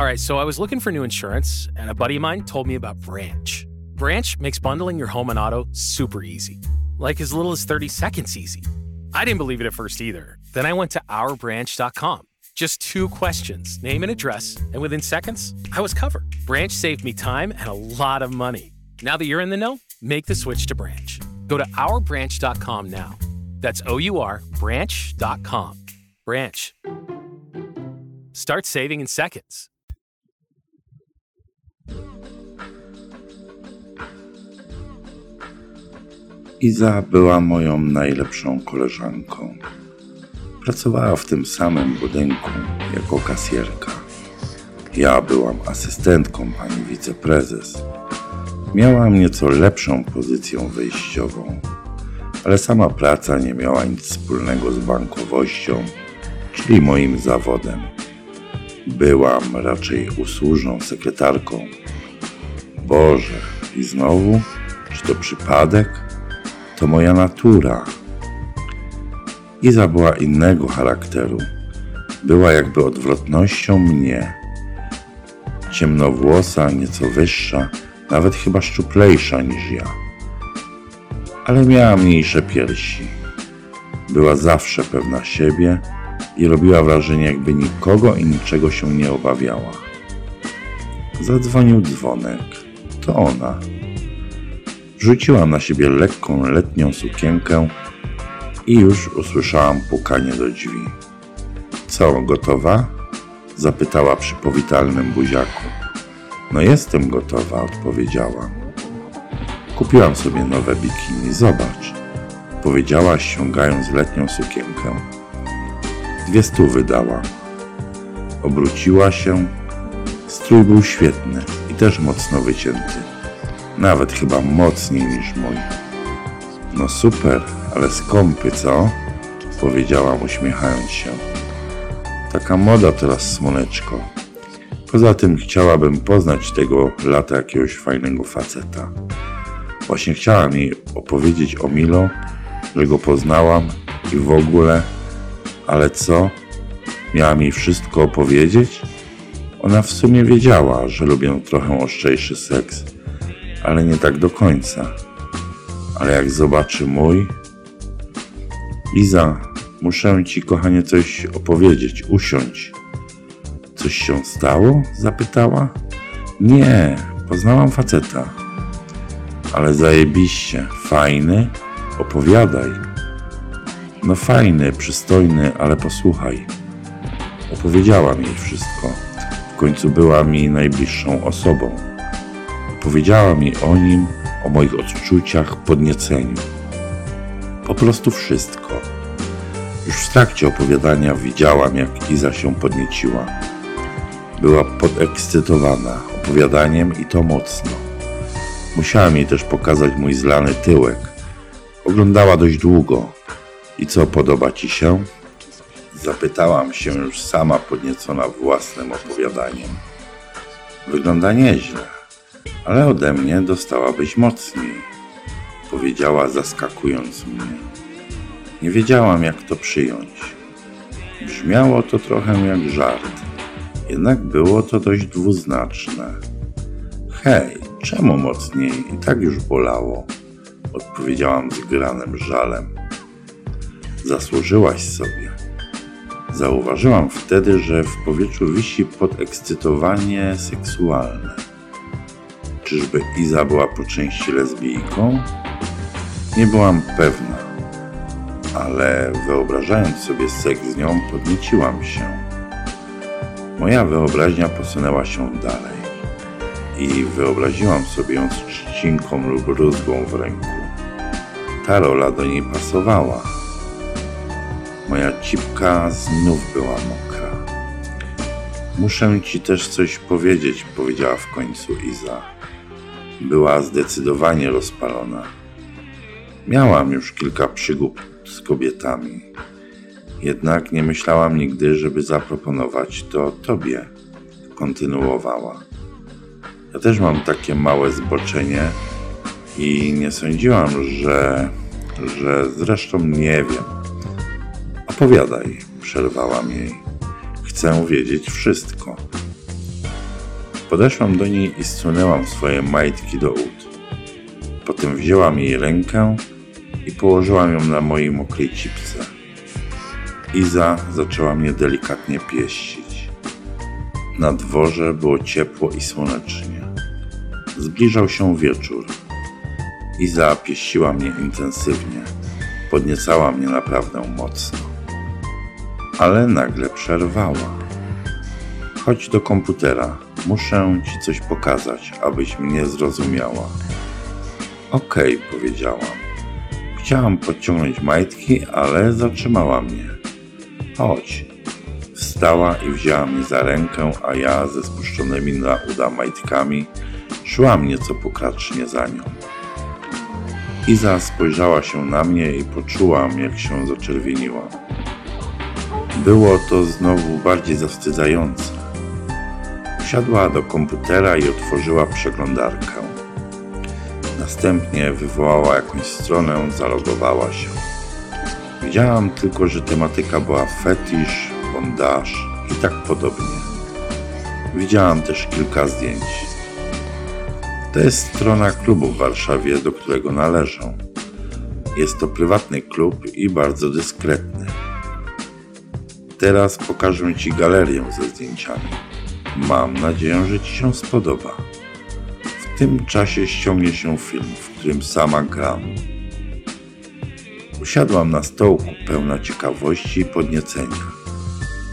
All right, so I was looking for new insurance, and a buddy of mine told me about Branch. Branch makes bundling your home and auto super easy, like as little as 30 seconds easy. I didn't believe it at first either. Then I went to ourbranch.com. Just two questions name and address, and within seconds, I was covered. Branch saved me time and a lot of money. Now that you're in the know, make the switch to Branch. Go to ourbranch.com now. That's O U R branch.com. Branch. Start saving in seconds. Iza była moją najlepszą koleżanką. Pracowała w tym samym budynku jako kasjerka. Ja byłam asystentką pani wiceprezes. Miałam nieco lepszą pozycję wyjściową, ale sama praca nie miała nic wspólnego z bankowością, czyli moim zawodem. Byłam raczej usłużną sekretarką. Boże, i znowu? Czy to przypadek? To moja natura. Iza była innego charakteru. Była jakby odwrotnością mnie. Ciemnowłosa, nieco wyższa, nawet chyba szczuplejsza niż ja. Ale miała mniejsze piersi. Była zawsze pewna siebie i robiła wrażenie, jakby nikogo i niczego się nie obawiała. Zadzwonił dzwonek. To ona. Rzuciłam na siebie lekką letnią sukienkę i już usłyszałam pukanie do drzwi. Co, gotowa? Zapytała przy powitalnym buziaku. No jestem gotowa, odpowiedziałam. Kupiłam sobie nowe bikini, zobacz, powiedziała ściągając letnią sukienkę. Dwie stówy dała. Obróciła się. Strój był świetny i też mocno wycięty. Nawet chyba mocniej niż mój. No super, ale skąpy, co? Powiedziałam uśmiechając się. Taka moda teraz, słoneczko. Poza tym chciałabym poznać tego lata jakiegoś fajnego faceta. Właśnie chciałam jej opowiedzieć o Milo, że go poznałam i w ogóle, ale co? Miałam jej wszystko opowiedzieć? Ona w sumie wiedziała, że lubię trochę ostrzejszy seks, ale nie tak do końca. Ale jak zobaczy mój. Iza, muszę ci, kochanie, coś opowiedzieć. Usiądź. Coś się stało? zapytała. Nie, poznałam faceta. Ale zajebiście, fajny? Opowiadaj. No fajny, przystojny, ale posłuchaj. Opowiedziałam jej wszystko. W końcu była mi najbliższą osobą. Opowiedziała mi o nim, o moich odczuciach, podnieceniu. Po prostu wszystko. Już w trakcie opowiadania widziałam, jak Iza się podnieciła. Była podekscytowana opowiadaniem i to mocno. Musiałam jej też pokazać mój zlany tyłek. Oglądała dość długo. I co podoba ci się? Zapytałam się już sama podniecona własnym opowiadaniem. Wygląda nieźle, ale ode mnie dostałabyś mocniej, powiedziała zaskakując mnie. Nie wiedziałam, jak to przyjąć. Brzmiało to trochę jak żart, jednak było to dość dwuznaczne. Hej, czemu mocniej? I tak już bolało, odpowiedziałam z granym żalem. Zasłużyłaś sobie. Zauważyłam wtedy, że w powietrzu wisi podekscytowanie seksualne. Czyżby Iza była po części lesbijką? Nie byłam pewna, ale wyobrażając sobie seks z nią, podnieciłam się. Moja wyobraźnia posunęła się dalej i wyobraziłam sobie ją z trzcinką lub rózgą w ręku. Ta rola do niej pasowała. Moja cipka znów była mokra. Muszę ci też coś powiedzieć, powiedziała w końcu Iza. Była zdecydowanie rozpalona. Miałam już kilka przygód z kobietami. Jednak nie myślałam nigdy, żeby zaproponować to tobie. Kontynuowała. Ja też mam takie małe zboczenie i nie sądziłam, że, że zresztą nie wiem. Opowiadaj, przerwałam jej. Chcę wiedzieć wszystko. Podeszłam do niej i zsunęłam swoje majtki do ud. Potem wzięłam jej rękę i położyłam ją na mojej mokrej cipce. Iza zaczęła mnie delikatnie pieścić. Na dworze było ciepło i słonecznie. Zbliżał się wieczór. Iza pieściła mnie intensywnie. Podniecała mnie naprawdę mocno. Ale nagle przerwała. Chodź do komputera. Muszę ci coś pokazać, abyś mnie zrozumiała. Okej, powiedziałam. Chciałam podciągnąć majtki, ale zatrzymała mnie. Chodź. Wstała i wzięła mnie za rękę, a ja ze spuszczonymi na uda majtkami szłam nieco pokracznie za nią. Iza spojrzała się na mnie i poczułam, jak się zaczerwieniła. Było to znowu bardziej zawstydzające. Usiadła do komputera i otworzyła przeglądarkę. Następnie wywołała jakąś stronę, zalogowała się. Widziałam tylko, że tematyka była fetisz, bondage i tak podobnie. Widziałam też kilka zdjęć. To jest strona klubu w Warszawie, do którego należę. Jest to prywatny klub i bardzo dyskretny. Teraz pokażę Ci galerię ze zdjęciami. Mam nadzieję, że Ci się spodoba. W tym czasie ściągnie się film, w którym sama gram. Usiadłam na stołku pełna ciekawości i podniecenia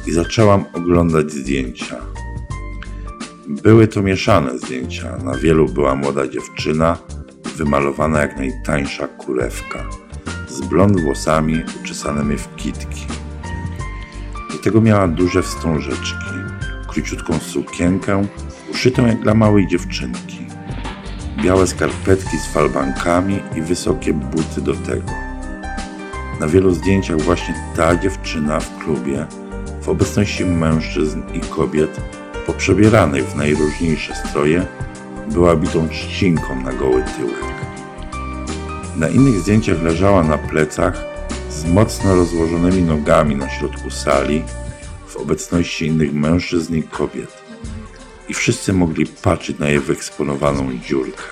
i zaczęłam oglądać zdjęcia. Były to mieszane zdjęcia. Na wielu była młoda dziewczyna, wymalowana jak najtańsza kurewka, z blond włosami uczesanymi w kitki. Do tego miała duże wstążeczki, króciutką sukienkę, uszytą jak dla małej dziewczynki, białe skarpetki z falbankami i wysokie buty do tego. Na wielu zdjęciach właśnie ta dziewczyna w klubie, w obecności mężczyzn i kobiet, poprzebieranych w najróżniejsze stroje, była bitą trzcinką na goły tyłek. Na innych zdjęciach leżała na plecach z mocno rozłożonymi nogami na środku sali, obecności innych mężczyzn i kobiet. I wszyscy mogli patrzeć na jej wyeksponowaną dziurkę.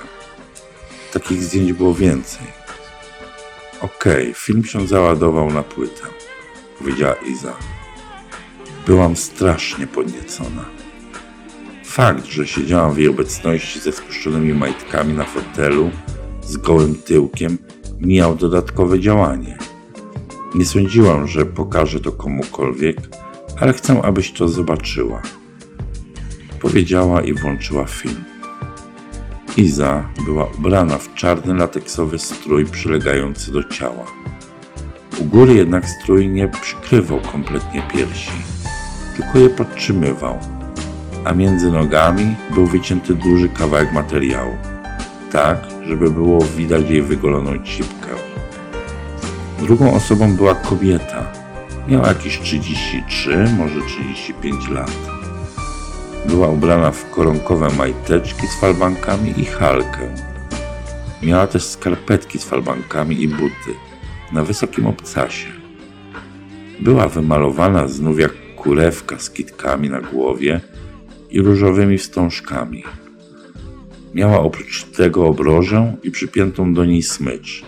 Takich zdjęć było więcej. Okej, okay, film się załadował na płytę, powiedziała Iza. Byłam strasznie podniecona. Fakt, że siedziałam w jej obecności ze spuszczonymi majtkami na fotelu, z gołym tyłkiem, miał dodatkowe działanie. Nie sądziłam, że pokażę to komukolwiek, ale chcę, abyś to zobaczyła. Powiedziała i włączyła film. Iza była ubrana w czarny lateksowy strój przylegający do ciała. U góry jednak strój nie przykrywał kompletnie piersi, tylko je podtrzymywał, a między nogami był wycięty duży kawałek materiału, tak, żeby było widać jej wygoloną cipkę. Drugą osobą była kobieta. Miała jakieś 33, może 35 lat. Była ubrana w koronkowe majteczki z falbankami i halkę. Miała też skarpetki z falbankami i buty na wysokim obcasie. Była wymalowana znów jak kurewka z kitkami na głowie i różowymi wstążkami. Miała oprócz tego obrożę i przypiętą do niej smycz.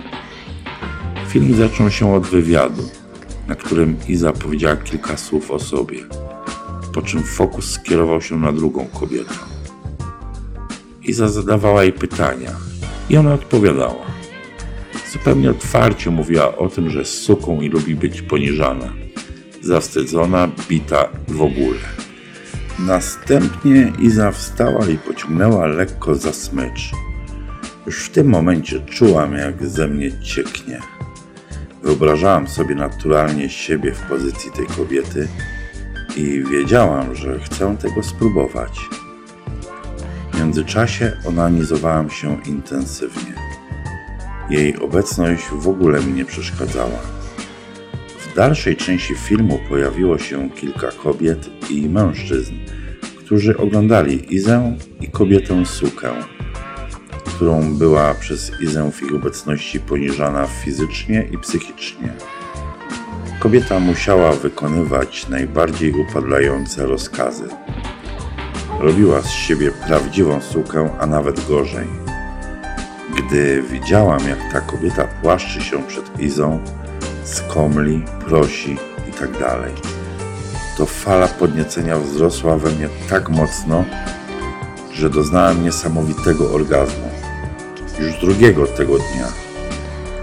Film zaczął się od wywiadu, na którym Iza powiedziała kilka słów o sobie po czym fokus skierował się na drugą kobietę. Iza zadawała jej pytania i ona odpowiadała. Zupełnie otwarcie mówiła o tym, że jest suką i lubi być poniżana, zawstydzona, bita w ogóle. Następnie Iza wstała i pociągnęła lekko za smycz. Już w tym momencie czułam, jak ze mnie cieknie. Wyobrażałam sobie naturalnie siebie w pozycji tej kobiety i wiedziałam, że chcę tego spróbować. W międzyczasie onanizowałam się intensywnie. Jej obecność w ogóle mi nie przeszkadzała. W dalszej części filmu pojawiło się kilka kobiet i mężczyzn, którzy oglądali Izę i kobietę Sukę, którą była przez Izę w ich obecności poniżana fizycznie i psychicznie. Kobieta musiała wykonywać najbardziej upadlające rozkazy. Robiła z siebie prawdziwą sukę, a nawet gorzej. Gdy widziałam, jak ta kobieta płaszczy się przed Izą, skomli, prosi i tak to fala podniecenia wzrosła we mnie tak mocno, że doznałem niesamowitego orgazmu. Już drugiego tego dnia.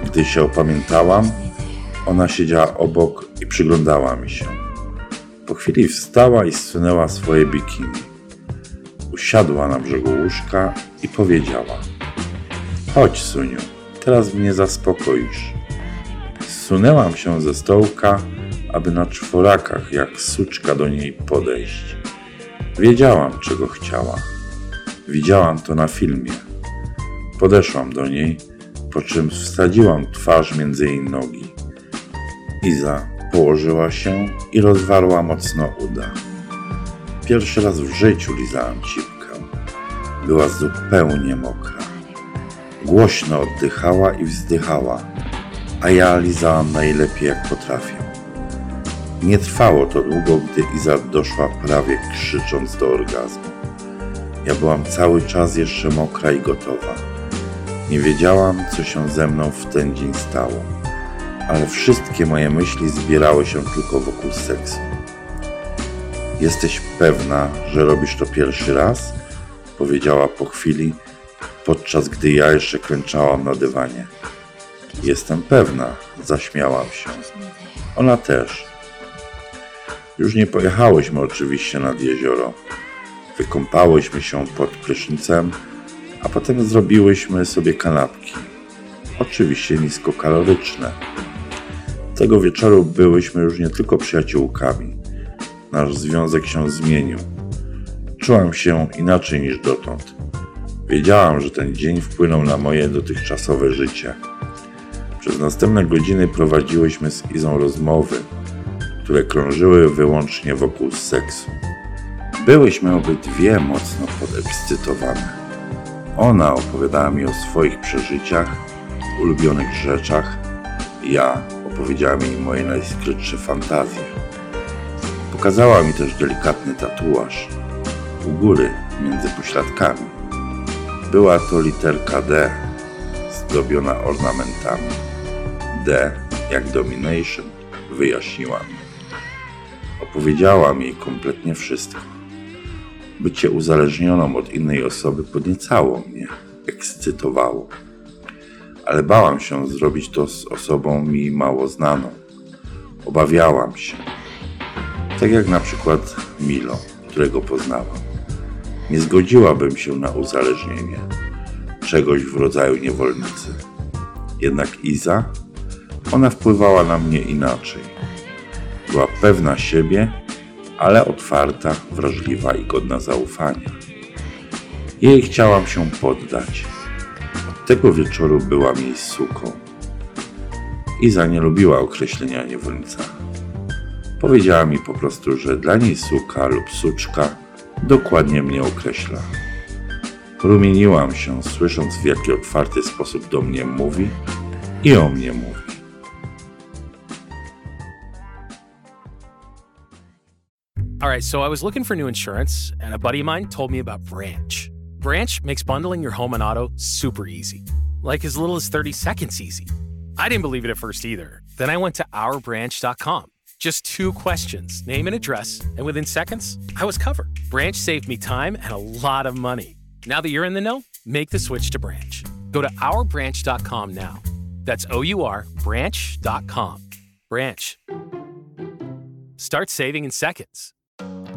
Gdy się opamiętałam, ona siedziała obok i przyglądała mi się. Po chwili wstała i zsunęła swoje bikini. Usiadła na brzegu łóżka i powiedziała: Chodź, Suniu, teraz mnie zaspokoisz. Zsunęłam się ze stołka, aby na czworakach jak suczka do niej podejść. Wiedziałam, czego chciała. Widziałam to na filmie. Podeszłam do niej, po czym wsadziłam twarz między jej nogi. Iza położyła się i rozwarła mocno uda. Pierwszy raz w życiu lizałam cipkę. Była zupełnie mokra. Głośno oddychała i wzdychała, a ja lizałam najlepiej jak potrafię. Nie trwało to długo, gdy Iza doszła prawie krzycząc do orgazmu. Ja byłam cały czas jeszcze mokra i gotowa. Nie wiedziałam, co się ze mną w ten dzień stało, ale wszystkie moje myśli zbierały się tylko wokół seksu. Jesteś pewna, że robisz to pierwszy raz? Powiedziała po chwili, podczas gdy ja jeszcze klęczałam na dywanie. Jestem pewna, zaśmiałam się. Ona też. Już nie pojechałyśmy oczywiście nad jezioro. Wykąpałyśmy się pod prysznicem, a potem zrobiłyśmy sobie kanapki. Oczywiście niskokaloryczne. Tego wieczoru byłyśmy już nie tylko przyjaciółkami. Nasz związek się zmienił. Czułam się inaczej niż dotąd. Wiedziałam, że ten dzień wpłynął na moje dotychczasowe życie. Przez następne godziny prowadziłyśmy z Izą rozmowy, które krążyły wyłącznie wokół seksu. Byłyśmy obydwie mocno podekscytowane. Ona opowiadała mi o swoich przeżyciach, ulubionych rzeczach, ja opowiedziałam jej moje najskrytsze fantazje. Pokazała mi też delikatny tatuaż u góry między pośladkami. Była to literka D, zdobiona ornamentami. D jak domination, wyjaśniła mi. Opowiedziałam jej kompletnie wszystko. Bycie uzależnioną od innej osoby podniecało mnie, ekscytowało. Ale bałam się zrobić to z osobą mi mało znaną. Obawiałam się. Tak jak na przykład Milo, którego poznałam. Nie zgodziłabym się na uzależnienie czegoś w rodzaju niewolnicy. Jednak Iza, ona wpływała na mnie inaczej. Była pewna siebie, ale otwarta, wrażliwa i godna zaufania. Jej chciałam się poddać. Od tego wieczoru byłam jej suką. Iza nie lubiła określenia niewolnica. Powiedziała mi po prostu, że dla niej suka lub suczka dokładnie mnie określa. Rumieniłam się, słysząc w jaki otwarty sposób do mnie mówi i o mnie mówi. All right, so I was looking for new insurance, and a buddy of mine told me about Branch. Branch makes bundling your home and auto super easy, like as little as 30 seconds easy. I didn't believe it at first either. Then I went to ourbranch.com. Just two questions name and address, and within seconds, I was covered. Branch saved me time and a lot of money. Now that you're in the know, make the switch to Branch. Go to ourbranch.com now. That's O U R branch.com. Branch. Start saving in seconds.